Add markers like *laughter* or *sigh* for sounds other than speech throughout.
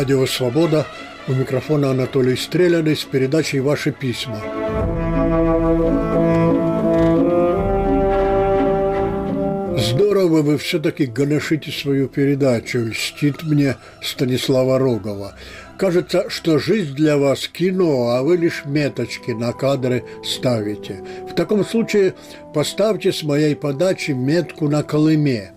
Радио «Свобода». У микрофона Анатолий Стреляный с передачей «Ваши письма». Здорово вы все-таки гоношите свою передачу, льстит мне Станислава Рогова. Кажется, что жизнь для вас кино, а вы лишь меточки на кадры ставите. В таком случае поставьте с моей подачи метку на Колыме.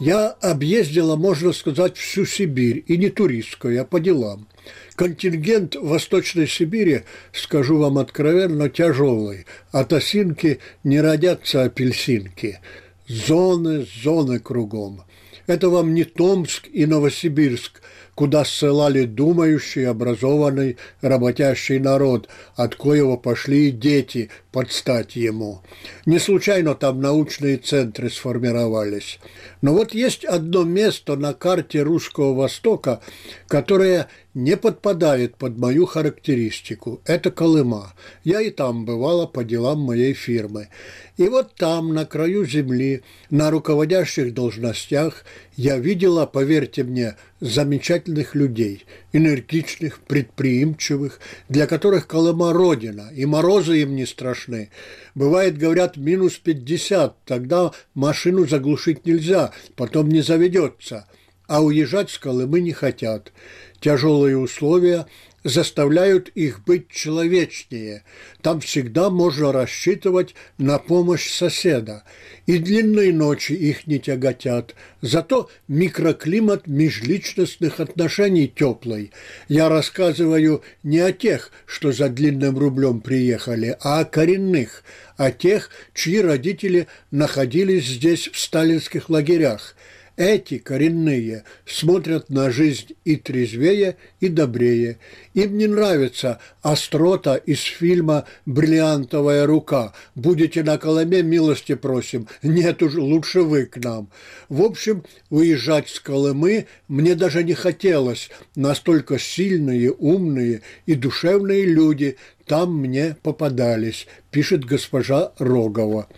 Я объездила, можно сказать, всю Сибирь, и не туристскую, а по делам. Контингент Восточной Сибири, скажу вам откровенно, тяжелый. От осинки не родятся апельсинки. Зоны, зоны кругом. Это вам не Томск и Новосибирск, куда ссылали думающий, образованный, работящий народ, от коего пошли и дети под стать ему. Не случайно там научные центры сформировались. Но вот есть одно место на карте Русского Востока, которое не подпадает под мою характеристику. Это Колыма. Я и там бывала по делам моей фирмы. И вот там, на краю земли, на руководящих должностях, я видела, поверьте мне, замечательных людей, энергичных, предприимчивых, для которых Колыма – родина, и морозы им не страшны. Бывает, говорят, минус 50, тогда машину заглушить нельзя, потом не заведется, а уезжать с Колымы не хотят. Тяжелые условия – заставляют их быть человечнее. Там всегда можно рассчитывать на помощь соседа. И длинные ночи их не тяготят. Зато микроклимат межличностных отношений теплый. Я рассказываю не о тех, что за длинным рублем приехали, а о коренных, о тех, чьи родители находились здесь в сталинских лагерях – эти коренные смотрят на жизнь и трезвее, и добрее. Им не нравится острота из фильма «Бриллиантовая рука». Будете на Коломе, милости просим. Нет уж, лучше вы к нам. В общем, уезжать с Колымы мне даже не хотелось. Настолько сильные, умные и душевные люди там мне попадались, пишет госпожа Рогова.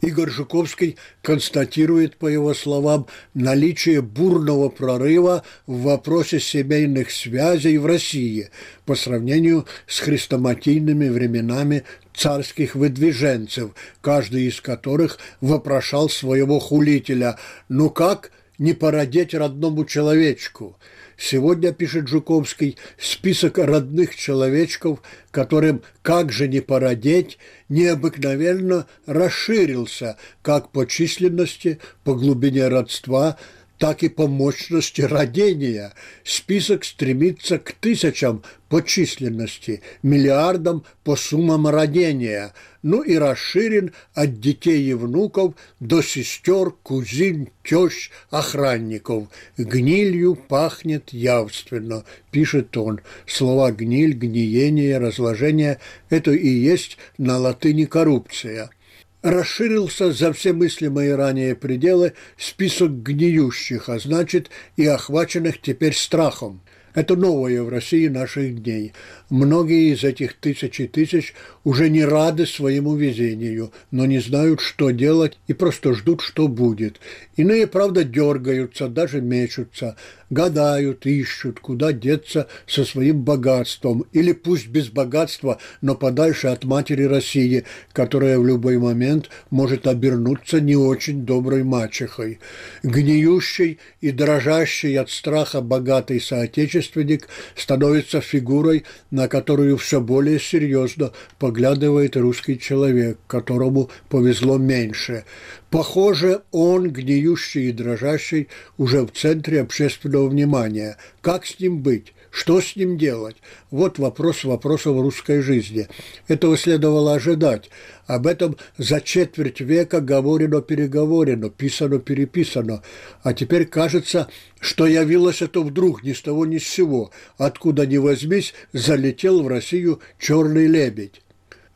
Игорь Жуковский констатирует, по его словам, наличие бурного прорыва в вопросе семейных связей в России по сравнению с хрестоматийными временами царских выдвиженцев, каждый из которых вопрошал своего хулителя. «Ну как не породеть родному человечку?» Сегодня, пишет Жуковский, список родных человечков, которым как же не породеть, необыкновенно расширился как по численности, по глубине родства, так и по мощности родения. Список стремится к тысячам по численности, миллиардам по суммам родения, ну и расширен от детей и внуков до сестер, кузин, тещ, охранников. Гнилью пахнет явственно, пишет он. Слова «гниль», «гниение», «разложение» – это и есть на латыни коррупция – расширился за все мыслимые ранее пределы список гниющих, а значит и охваченных теперь страхом. Это новое в России наших дней. Многие из этих тысяч и тысяч уже не рады своему везению, но не знают, что делать и просто ждут, что будет. Иные, правда, дергаются, даже мечутся, гадают, ищут, куда деться со своим богатством, или пусть без богатства, но подальше от матери России, которая в любой момент может обернуться не очень доброй мачехой. Гниющий и дрожащий от страха богатый соотечественник становится фигурой, на которую все более серьезно поглядывает русский человек, которому повезло меньше. Похоже, он, гниющий и дрожащий, уже в центре общественного внимания. Как с ним быть? Что с ним делать? Вот вопрос вопросов русской жизни. Этого следовало ожидать. Об этом за четверть века говорено-переговорено, писано-переписано. А теперь кажется, что явилось это вдруг ни с того ни с сего. Откуда ни возьмись, залетел в Россию черный лебедь.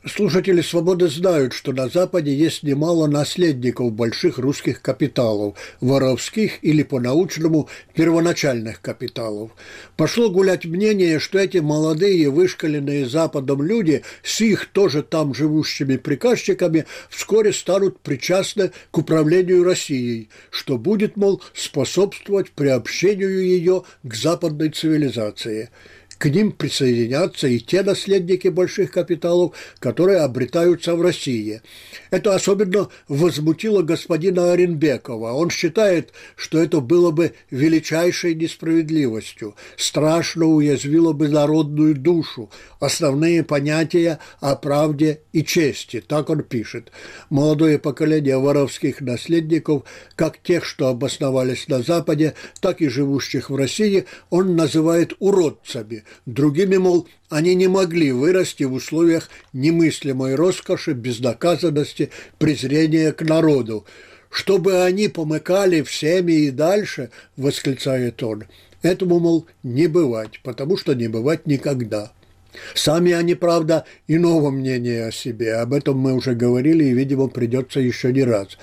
Слушатели «Свободы» знают, что на Западе есть немало наследников больших русских капиталов, воровских или по-научному первоначальных капиталов. Пошло гулять мнение, что эти молодые, вышкаленные Западом люди с их тоже там живущими приказчиками вскоре станут причастны к управлению Россией, что будет, мол, способствовать приобщению ее к западной цивилизации – к ним присоединятся и те наследники больших капиталов, которые обретаются в России. Это особенно возмутило господина Оренбекова. Он считает, что это было бы величайшей несправедливостью, страшно уязвило бы народную душу, основные понятия о правде и чести. Так он пишет. Молодое поколение воровских наследников, как тех, что обосновались на Западе, так и живущих в России, он называет уродцами. Другими, мол, они не могли вырасти в условиях немыслимой роскоши, безнаказанности, презрения к народу. «Чтобы они помыкали всеми и дальше», – восклицает он, – «этому, мол, не бывать, потому что не бывать никогда». Сами они, правда, иного мнения о себе. Об этом мы уже говорили, и, видимо, придется еще не раз.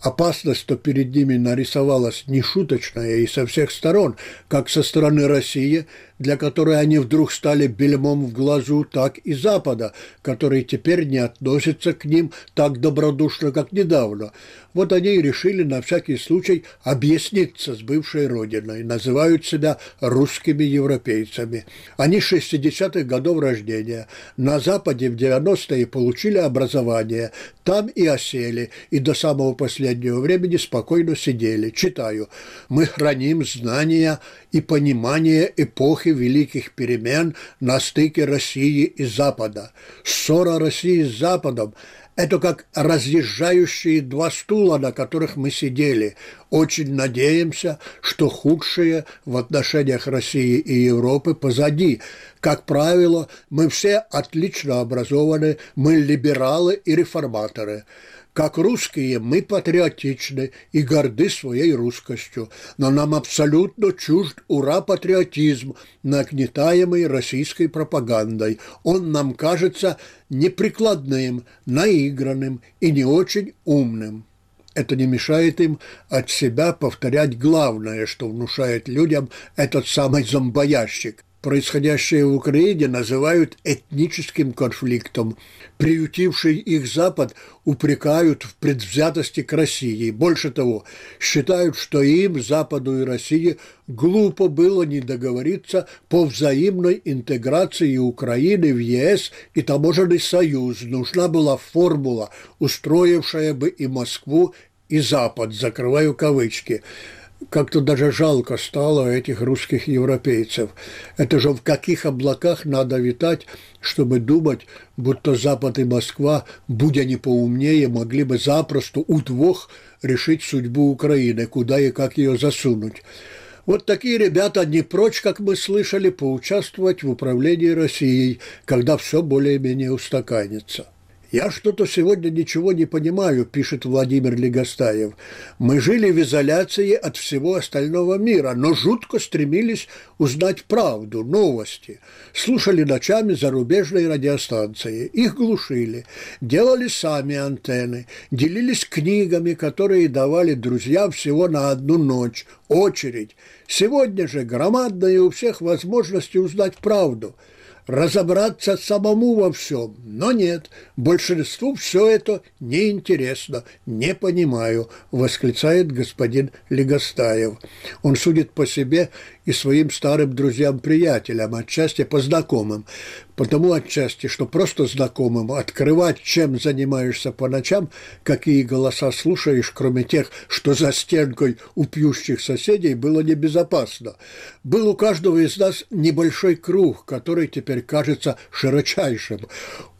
Опасность, что перед ними нарисовалась нешуточная и со всех сторон, как со стороны России, для которой они вдруг стали бельмом в глазу, так и Запада, который теперь не относится к ним так добродушно, как недавно. Вот они и решили на всякий случай объясниться с бывшей родиной, называют себя русскими европейцами. Они 60-х годов рождения, на Западе в 90-е получили образование, там и осели, и до самого последнего времени спокойно сидели. Читаю. «Мы храним знания и понимание эпохи великих перемен на стыке России и Запада. Ссора России с Западом – это как разъезжающие два стула, на которых мы сидели. Очень надеемся, что худшее в отношениях России и Европы позади. Как правило, мы все отлично образованы, мы либералы и реформаторы. Как русские мы патриотичны и горды своей русскостью, но нам абсолютно чужд ура-патриотизм, нагнетаемый российской пропагандой. Он нам кажется неприкладным, наигранным и не очень умным. Это не мешает им от себя повторять главное, что внушает людям этот самый зомбоящик – происходящее в Украине называют этническим конфликтом. Приютивший их Запад упрекают в предвзятости к России. Больше того, считают, что им, Западу и России, глупо было не договориться по взаимной интеграции Украины в ЕС и таможенный союз. Нужна была формула, устроившая бы и Москву, и Запад, закрываю кавычки как-то даже жалко стало этих русских европейцев. Это же в каких облаках надо витать, чтобы думать, будто Запад и Москва, будь они поумнее, могли бы запросто удвох решить судьбу Украины, куда и как ее засунуть. Вот такие ребята не прочь, как мы слышали, поучаствовать в управлении Россией, когда все более-менее устаканится. «Я что-то сегодня ничего не понимаю», – пишет Владимир Легостаев. «Мы жили в изоляции от всего остального мира, но жутко стремились узнать правду, новости. Слушали ночами зарубежные радиостанции, их глушили, делали сами антенны, делились книгами, которые давали друзьям всего на одну ночь, очередь. Сегодня же громадная у всех возможность узнать правду – разобраться самому во всем. Но нет, большинству все это неинтересно, не понимаю, восклицает господин Легостаев. Он судит по себе и своим старым друзьям-приятелям, отчасти по знакомым. Потому отчасти, что просто знакомым открывать, чем занимаешься по ночам, какие голоса слушаешь, кроме тех, что за стенкой у пьющих соседей, было небезопасно. Был у каждого из нас небольшой круг, который теперь кажется широчайшим.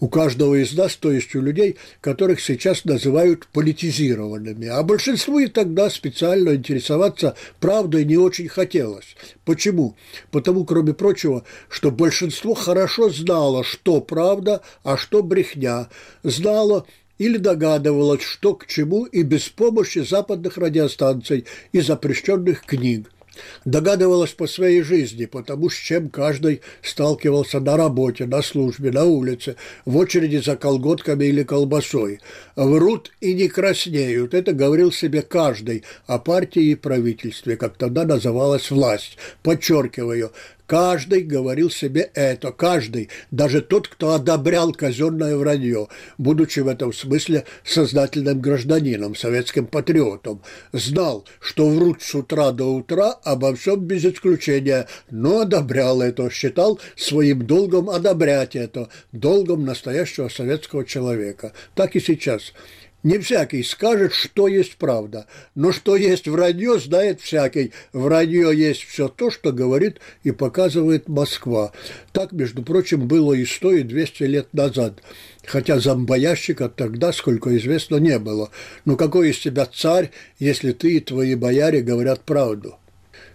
У каждого из нас, то есть у людей, которых сейчас называют политизированными. А большинству и тогда специально интересоваться правдой не очень хотелось. Почему? Потому, кроме прочего, что большинство хорошо знало, что правда, а что брехня, знало или догадывалось, что к чему и без помощи западных радиостанций и запрещенных книг. Догадывалась по своей жизни, потому с чем каждый сталкивался на работе, на службе, на улице, в очереди за колготками или колбасой. Врут и не краснеют. Это говорил себе каждый о партии и правительстве, как тогда называлась власть. Подчеркиваю, Каждый говорил себе это, каждый, даже тот, кто одобрял казенное вранье, будучи в этом смысле сознательным гражданином, советским патриотом, знал, что врут с утра до утра обо всем без исключения, но одобрял это, считал своим долгом одобрять это, долгом настоящего советского человека. Так и сейчас. Не всякий скажет, что есть правда, но что есть вранье, знает всякий. Вранье есть все то, что говорит и показывает Москва. Так, между прочим, было и сто, и двести лет назад. Хотя зомбоящика тогда, сколько известно, не было. Но какой из тебя царь, если ты и твои бояре говорят правду?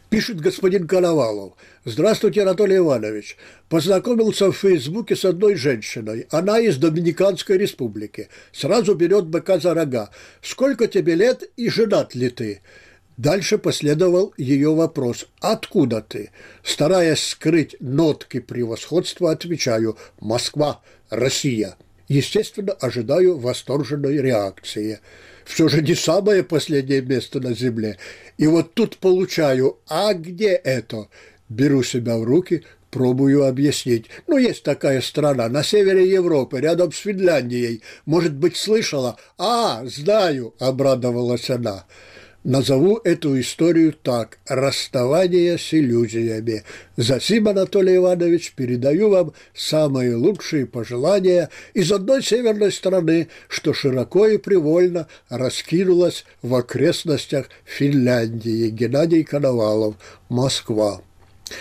Пишет господин Коновалов. Здравствуйте, Анатолий Иванович. Познакомился в Фейсбуке с одной женщиной. Она из Доминиканской республики. Сразу берет быка за рога. Сколько тебе лет и женат ли ты? Дальше последовал ее вопрос «Откуда ты?». Стараясь скрыть нотки превосходства, отвечаю «Москва, Россия». Естественно, ожидаю восторженной реакции все же не самое последнее место на Земле. И вот тут получаю, а где это? Беру себя в руки, пробую объяснить. Ну, есть такая страна на севере Европы, рядом с Финляндией. Может быть, слышала? А, знаю, обрадовалась она. Назову эту историю так – «Расставание с иллюзиями». Засим, Анатолий Иванович, передаю вам самые лучшие пожелания из одной северной страны, что широко и привольно раскинулась в окрестностях Финляндии. Геннадий Коновалов, Москва.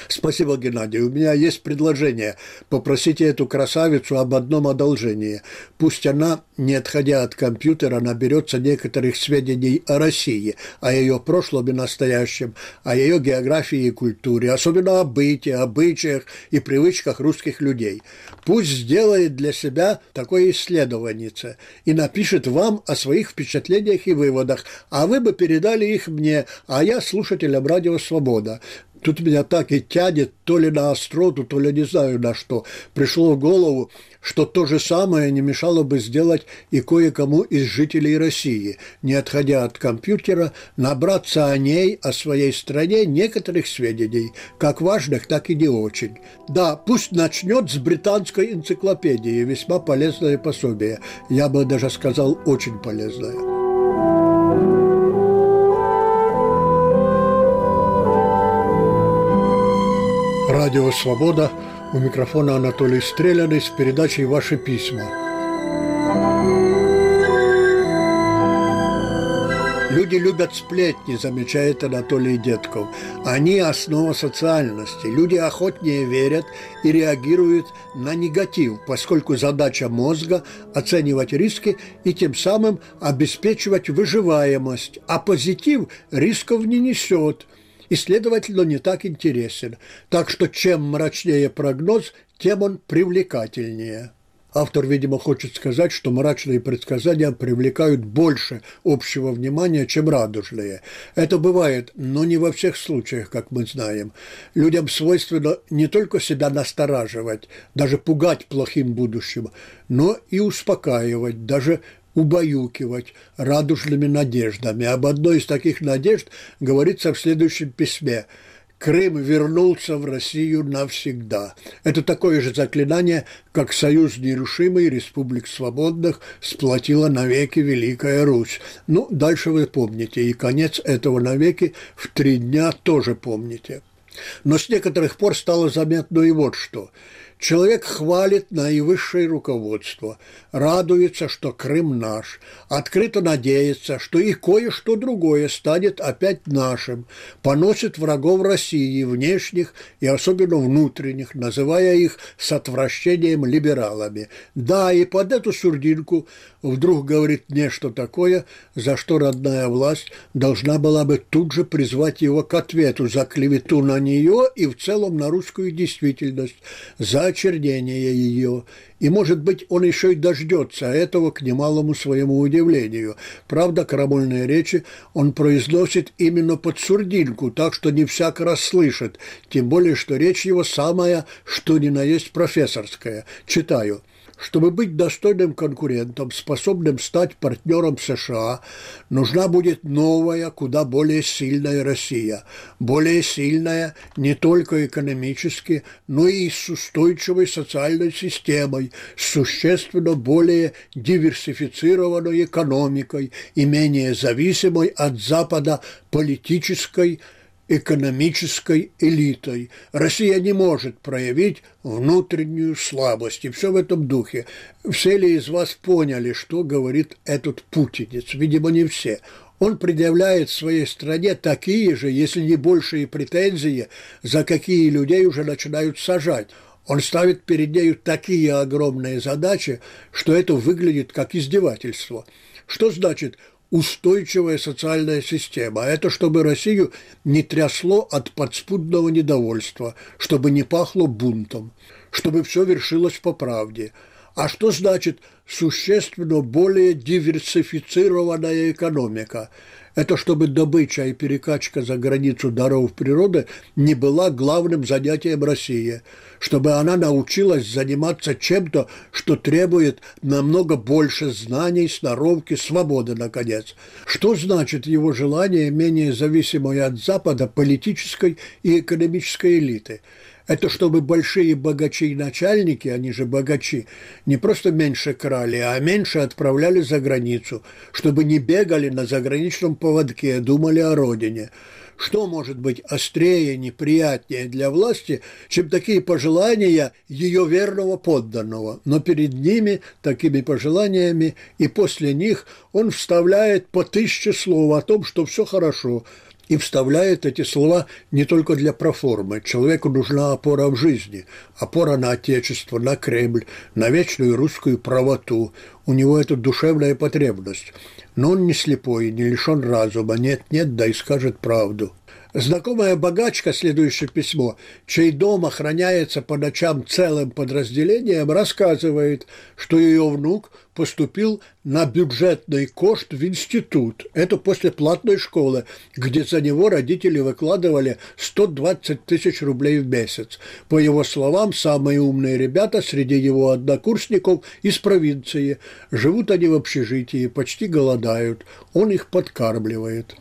Спасибо, Геннадий. У меня есть предложение. Попросите эту красавицу об одном одолжении. Пусть она, не отходя от компьютера, наберется некоторых сведений о России, о ее прошлом и настоящем, о ее географии и культуре, особенно о быте, обычаях и привычках русских людей. Пусть сделает для себя такое исследование и напишет вам о своих впечатлениях и выводах, а вы бы передали их мне, а я слушателям «Радио Свобода». Тут меня так и тянет то ли на остроту, то ли не знаю на что. Пришло в голову, что то же самое не мешало бы сделать и кое-кому из жителей России, не отходя от компьютера, набраться о ней, о своей стране некоторых сведений, как важных, так и не очень. Да, пусть начнет с британской энциклопедии, весьма полезное пособие. Я бы даже сказал, очень полезное. Радио «Свобода». У микрофона Анатолий Стреляный с передачей «Ваши письма». Люди любят сплетни, замечает Анатолий Детков. Они – основа социальности. Люди охотнее верят и реагируют на негатив, поскольку задача мозга – оценивать риски и тем самым обеспечивать выживаемость, а позитив рисков не несет – и, следовательно, не так интересен. Так что чем мрачнее прогноз, тем он привлекательнее. Автор, видимо, хочет сказать, что мрачные предсказания привлекают больше общего внимания, чем радужные. Это бывает, но не во всех случаях, как мы знаем. Людям свойственно не только себя настораживать, даже пугать плохим будущим, но и успокаивать, даже убаюкивать радужными надеждами. Об одной из таких надежд говорится в следующем письме – Крым вернулся в Россию навсегда. Это такое же заклинание, как союз нерушимый республик свободных сплотила навеки Великая Русь. Ну, дальше вы помните, и конец этого навеки в три дня тоже помните. Но с некоторых пор стало заметно и вот что – Человек хвалит наивысшее руководство, радуется, что Крым наш, открыто надеется, что и кое-что другое станет опять нашим, поносит врагов России, внешних и особенно внутренних, называя их с отвращением либералами. Да, и под эту сурдинку вдруг говорит нечто такое, за что родная власть должна была бы тут же призвать его к ответу за клевету на нее и в целом на русскую действительность, за очернения ее, и, может быть, он еще и дождется этого к немалому своему удивлению. Правда, крамольные речи он произносит именно под сурдинку, так что не всяк расслышит, тем более, что речь его самая, что ни на есть профессорская. Читаю – чтобы быть достойным конкурентом, способным стать партнером США, нужна будет новая, куда более сильная Россия. Более сильная не только экономически, но и с устойчивой социальной системой, с существенно более диверсифицированной экономикой и менее зависимой от Запада политической, экономической элитой. Россия не может проявить внутреннюю слабость. И все в этом духе. Все ли из вас поняли, что говорит этот путинец? Видимо, не все. Он предъявляет своей стране такие же, если не большие претензии, за какие людей уже начинают сажать. Он ставит перед нею такие огромные задачи, что это выглядит как издевательство. Что значит устойчивая социальная система. А это чтобы Россию не трясло от подспудного недовольства, чтобы не пахло бунтом, чтобы все вершилось по правде. А что значит существенно более диверсифицированная экономика? Это чтобы добыча и перекачка за границу даров природы не была главным занятием России, чтобы она научилась заниматься чем-то, что требует намного больше знаний, сноровки, свободы, наконец. Что значит его желание, менее зависимое от Запада, политической и экономической элиты – это чтобы большие богачи и начальники, они же богачи, не просто меньше крали, а меньше отправляли за границу, чтобы не бегали на заграничном поводке, думали о родине. Что может быть острее, неприятнее для власти, чем такие пожелания ее верного подданного? Но перед ними, такими пожеланиями, и после них он вставляет по тысяче слов о том, что все хорошо, и вставляет эти слова не только для проформы. Человеку нужна опора в жизни, опора на Отечество, на Кремль, на вечную русскую правоту. У него это душевная потребность. Но он не слепой, не лишен разума, нет-нет, да и скажет правду. Знакомая богачка, следующее письмо, чей дом охраняется по ночам целым подразделением, рассказывает, что ее внук поступил на бюджетный кошт в институт. Это после платной школы, где за него родители выкладывали 120 тысяч рублей в месяц. По его словам, самые умные ребята среди его однокурсников из провинции. Живут они в общежитии, почти голодают. Он их подкармливает.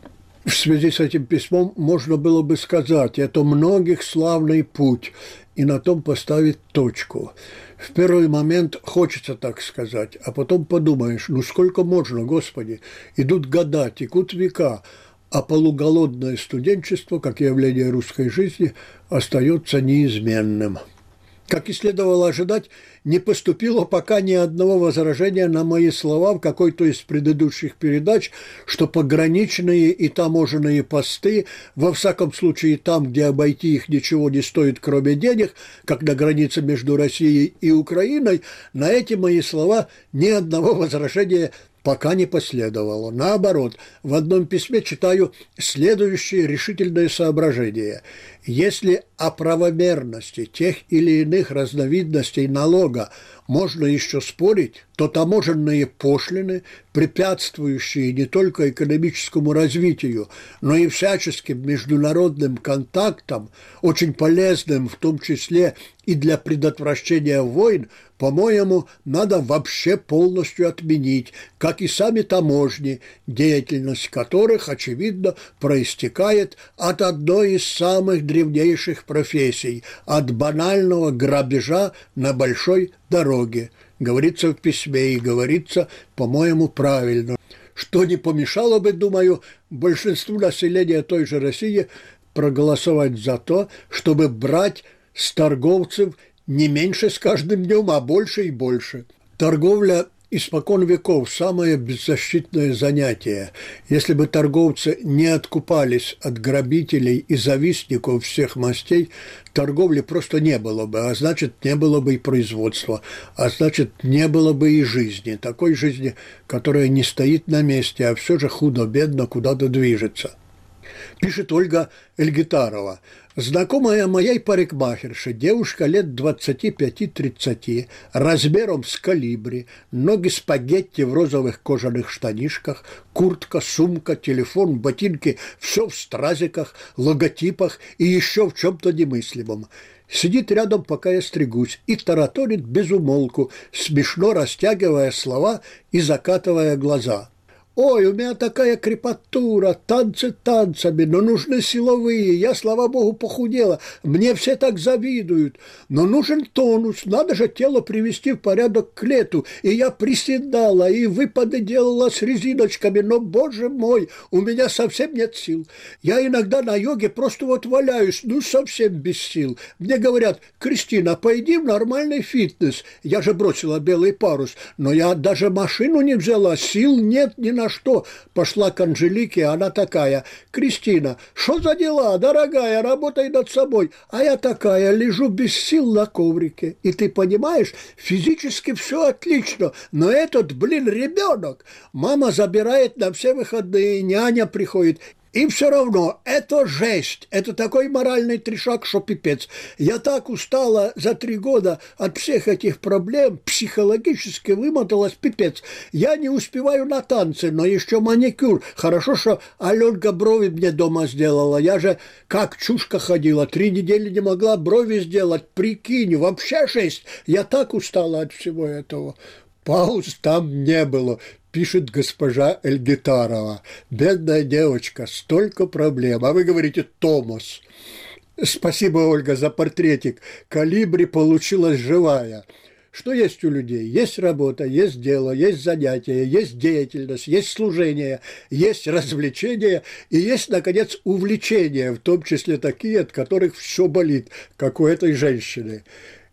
В связи с этим письмом можно было бы сказать, это многих славный путь, и на том поставить точку. В первый момент хочется так сказать, а потом подумаешь, ну сколько можно, Господи, идут года, текут века, а полуголодное студенчество, как явление русской жизни, остается неизменным. Как и следовало ожидать, не поступило пока ни одного возражения на мои слова в какой-то из предыдущих передач, что пограничные и таможенные посты, во всяком случае там, где обойти их ничего не стоит, кроме денег, как на границе между Россией и Украиной, на эти мои слова ни одного возражения пока не последовало. Наоборот, в одном письме читаю следующее решительное соображение. Если о правомерности тех или иных разновидностей налога можно еще спорить, то таможенные пошлины, препятствующие не только экономическому развитию, но и всяческим международным контактам, очень полезным в том числе и для предотвращения войн, по-моему, надо вообще полностью отменить, как и сами таможни, деятельность которых, очевидно, проистекает от одной из самых древнейших профессий, от банального грабежа на большой дороге. Говорится в письме и говорится, по-моему, правильно. Что не помешало бы, думаю, большинству населения той же России проголосовать за то, чтобы брать с торговцев не меньше с каждым днем, а больше и больше. Торговля испокон веков самое беззащитное занятие. Если бы торговцы не откупались от грабителей и завистников всех мастей, торговли просто не было бы, а значит, не было бы и производства, а значит, не было бы и жизни, такой жизни, которая не стоит на месте, а все же худо-бедно куда-то движется – пишет Ольга Эльгитарова. Знакомая моей парикмахерши, девушка лет 25-30, размером с калибри, ноги спагетти в розовых кожаных штанишках, куртка, сумка, телефон, ботинки, все в стразиках, логотипах и еще в чем-то немыслимом. Сидит рядом, пока я стригусь, и тараторит без умолку, смешно растягивая слова и закатывая глаза – Ой, у меня такая крепатура, танцы танцами, но нужны силовые. Я, слава богу, похудела. Мне все так завидуют. Но нужен тонус, надо же тело привести в порядок к лету. И я приседала, и выпады делала с резиночками. Но, боже мой, у меня совсем нет сил. Я иногда на йоге просто вот валяюсь, ну, совсем без сил. Мне говорят, Кристина, пойди в нормальный фитнес. Я же бросила белый парус, но я даже машину не взяла, сил нет ни на на что пошла к Анжелике, она такая, «Кристина, что за дела, дорогая, работай над собой». А я такая, лежу без сил на коврике. И ты понимаешь, физически все отлично, но этот, блин, ребенок. Мама забирает на все выходные, няня приходит, и все равно, это жесть, это такой моральный трешак, что пипец. Я так устала за три года от всех этих проблем, психологически вымоталась пипец. Я не успеваю на танцы, но еще маникюр. Хорошо, что Аленка брови мне дома сделала. Я же как чушка ходила, три недели не могла брови сделать. Прикинь, вообще жесть. Я так устала от всего этого. Пауз там не было пишет госпожа Эльгитарова. Бедная девочка, столько проблем. А вы говорите «Томас». Спасибо, Ольга, за портретик. Калибри получилась живая. Что есть у людей? Есть работа, есть дело, есть занятия, есть деятельность, есть служение, есть развлечение и есть, наконец, увлечения, в том числе такие, от которых все болит, как у этой женщины.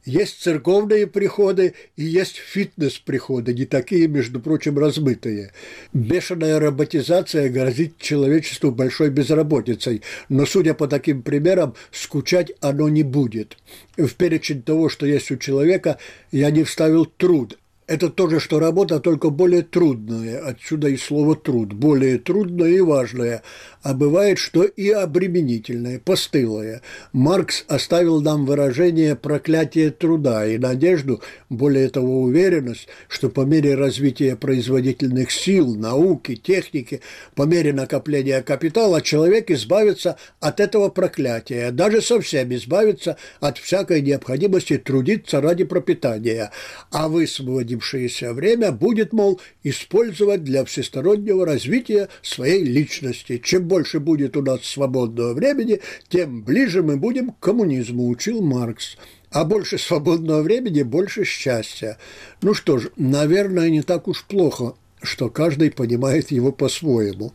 Есть церковные приходы и есть фитнес-приходы, не такие, между прочим, размытые. Бешеная роботизация грозит человечеству большой безработицей, но, судя по таким примерам, скучать оно не будет. В перечень того, что есть у человека, я не вставил труд, это то же, что работа, только более трудная. Отсюда и слово «труд». Более трудное и важное. А бывает, что и обременительное, постылое. Маркс оставил нам выражение «проклятие труда» и надежду, более того, уверенность, что по мере развития производительных сил, науки, техники, по мере накопления капитала человек избавится от этого проклятия, даже совсем избавится от всякой необходимости трудиться ради пропитания. А высвободим освободившееся время будет, мол, использовать для всестороннего развития своей личности. Чем больше будет у нас свободного времени, тем ближе мы будем к коммунизму, учил Маркс. А больше свободного времени, больше счастья. Ну что ж, наверное, не так уж плохо, что каждый понимает его по-своему.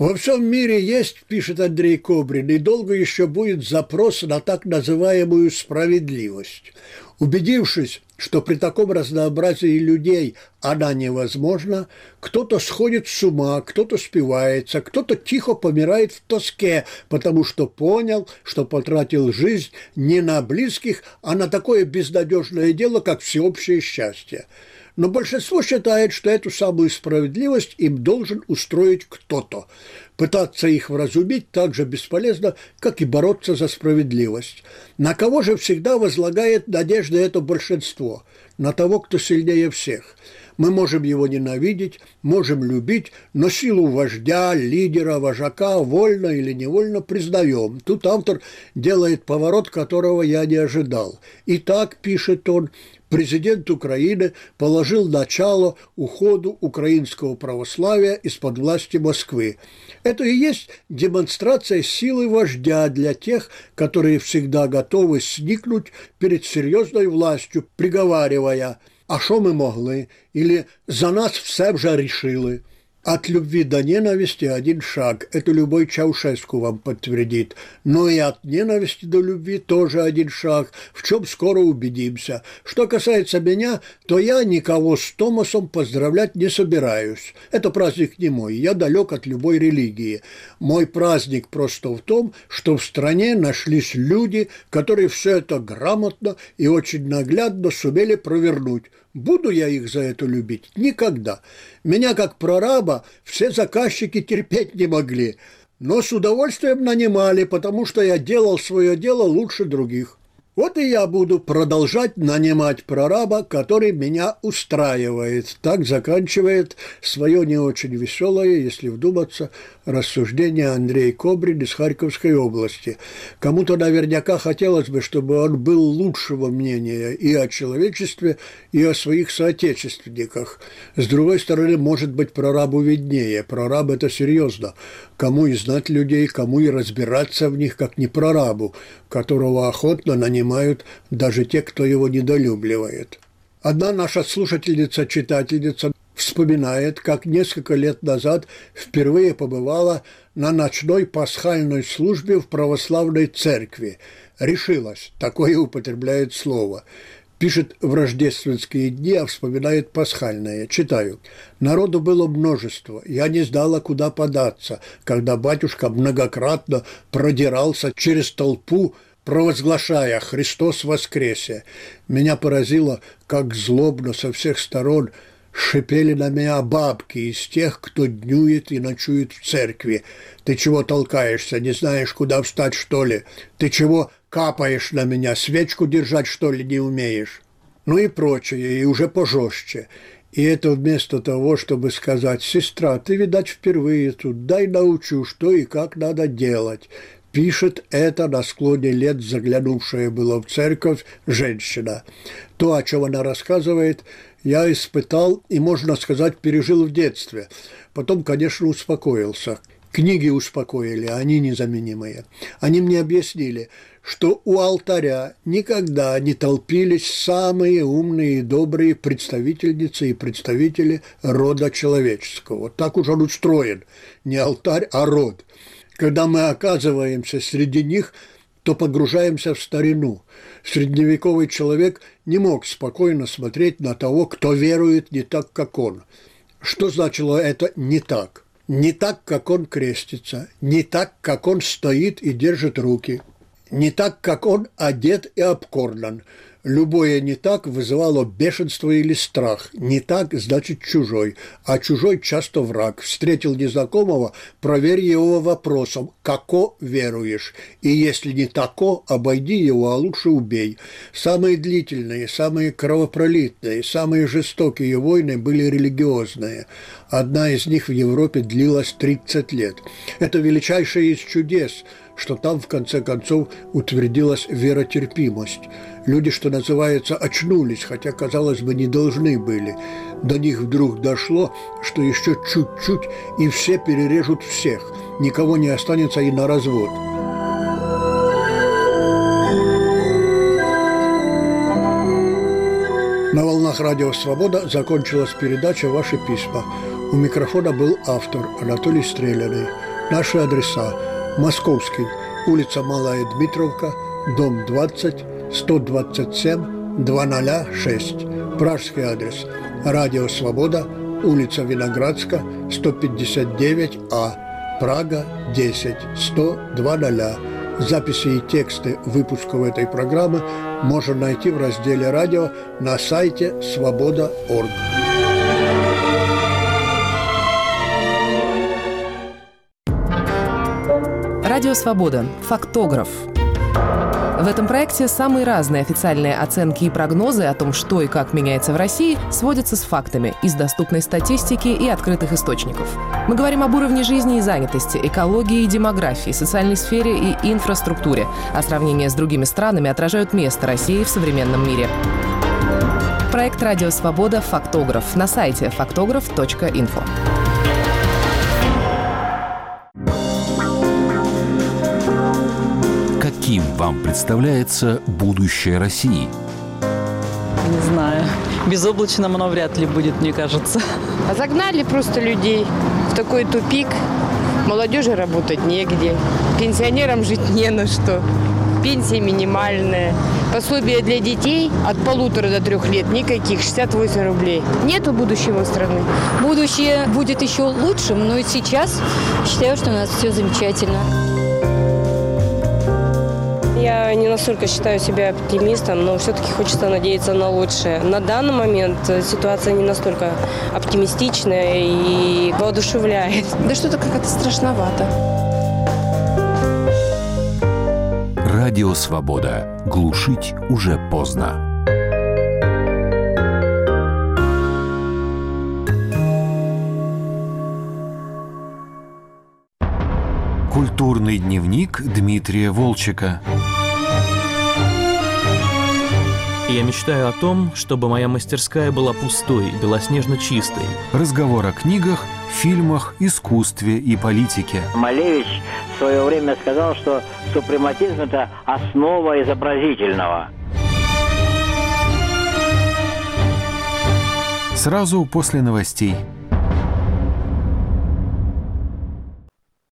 Во всем мире есть, пишет Андрей Кобрин, и долго еще будет запрос на так называемую справедливость. Убедившись, что при таком разнообразии людей она невозможна, кто-то сходит с ума, кто-то спивается, кто-то тихо помирает в тоске, потому что понял, что потратил жизнь не на близких, а на такое безнадежное дело, как всеобщее счастье. Но большинство считает, что эту самую справедливость им должен устроить кто-то. Пытаться их вразумить так же бесполезно, как и бороться за справедливость. На кого же всегда возлагает надежды это большинство? На того, кто сильнее всех. Мы можем его ненавидеть, можем любить, но силу вождя, лидера, вожака вольно или невольно признаем. Тут автор делает поворот, которого я не ожидал. И так, пишет он, президент Украины положил начало уходу украинского православия из-под власти Москвы. Это и есть демонстрация силы вождя для тех, которые всегда готовы сникнуть перед серьезной властью, приговаривая «А что мы могли?» или «За нас все вже решили». От любви до ненависти один шаг. Это любой Чаушеску вам подтвердит. Но и от ненависти до любви тоже один шаг, в чем скоро убедимся. Что касается меня, то я никого с Томасом поздравлять не собираюсь. Это праздник не мой, я далек от любой религии. Мой праздник просто в том, что в стране нашлись люди, которые все это грамотно и очень наглядно сумели провернуть. Буду я их за это любить? Никогда. Меня, как прораба, все заказчики терпеть не могли. но с удовольствием нанимали, потому что я делал свое дело лучше других. Вот и я буду продолжать нанимать прораба, который меня устраивает. Так заканчивает свое не очень веселое, если вдуматься, рассуждение Андрей Кобрин из Харьковской области. Кому-то наверняка хотелось бы, чтобы он был лучшего мнения и о человечестве, и о своих соотечественниках. С другой стороны, может быть, прорабу виднее. Прораб – это серьезно. Кому и знать людей, кому и разбираться в них, как не прорабу, которого охотно нанимают даже те, кто его недолюбливает. Одна наша слушательница-читательница вспоминает, как несколько лет назад впервые побывала на ночной пасхальной службе в православной церкви. Решилась, такое употребляет слово. Пишет в рождественские дни, а вспоминает пасхальное. Читаю. «Народу было множество. Я не знала, куда податься, когда батюшка многократно продирался через толпу, провозглашая «Христос воскресе!». Меня поразило, как злобно со всех сторон – Шипели на меня бабки из тех, кто днюет и ночует в церкви. Ты чего толкаешься, не знаешь, куда встать, что ли? Ты чего капаешь на меня, свечку держать, что ли, не умеешь? Ну и прочее, и уже пожестче. И это вместо того, чтобы сказать, «Сестра, ты, видать, впервые тут, дай научу, что и как надо делать». Пишет это на склоне лет заглянувшая была в церковь женщина. То, о чем она рассказывает – я испытал и, можно сказать, пережил в детстве. Потом, конечно, успокоился. Книги успокоили, они незаменимые. Они мне объяснили, что у алтаря никогда не толпились самые умные и добрые представительницы и представители рода человеческого. Так уж он устроен. Не алтарь, а род. Когда мы оказываемся среди них – то погружаемся в старину. Средневековый человек не мог спокойно смотреть на того, кто верует не так, как он. Что значило это «не так»? Не так, как он крестится, не так, как он стоит и держит руки, не так, как он одет и обкормлен – Любое не так вызывало бешенство или страх. Не так значит чужой, а чужой часто враг. Встретил незнакомого, проверь его вопросом «Како веруешь?» И если не тако, обойди его, а лучше убей. Самые длительные, самые кровопролитные, самые жестокие войны были религиозные. Одна из них в Европе длилась 30 лет. Это величайшее из чудес – что там, в конце концов, утвердилась веротерпимость. Люди, что называется, очнулись, хотя, казалось бы, не должны были. До них вдруг дошло, что еще чуть-чуть, и все перережут всех. Никого не останется и на развод. На волнах радио «Свобода» закончилась передача «Ваши письма». У микрофона был автор Анатолий Стреляный. Наши адреса – Московский, улица Малая Дмитровка, дом 20, 127, 206. Пражский адрес. Радио «Свобода», улица Виноградска, 159А, Прага, 10, 100, 200. Записи и тексты выпусков этой программы можно найти в разделе «Радио» на сайте свобода.орг. Радио «Свобода». Фактограф. В этом проекте самые разные официальные оценки и прогнозы о том, что и как меняется в России, сводятся с фактами из доступной статистики и открытых источников. Мы говорим об уровне жизни и занятости, экологии и демографии, социальной сфере и инфраструктуре, а сравнения с другими странами отражают место России в современном мире. Проект «Радио Свобода. Фактограф» на сайте фактограф.инфо. вам представляется будущее России? Не знаю. Безоблачным оно вряд ли будет, мне кажется. А загнали просто людей в такой тупик. Молодежи работать негде. Пенсионерам жить не на что. Пенсия минимальная. Пособие для детей от полутора до трех лет никаких, 68 рублей. Нету будущего страны. Будущее будет еще лучшим, но и сейчас считаю, что у нас все замечательно. Я не настолько считаю себя оптимистом, но все-таки хочется надеяться на лучшее. На данный момент э, ситуация не настолько оптимистичная и воодушевляет. *laughs* Да что-то как-то страшновато. Радио «Свобода». Глушить уже поздно. Культурный дневник Дмитрия Волчека. Я мечтаю о том, чтобы моя мастерская была пустой, белоснежно чистой. Разговор о книгах, фильмах, искусстве и политике. Малевич в свое время сказал, что супрематизм – это основа изобразительного. Сразу после новостей –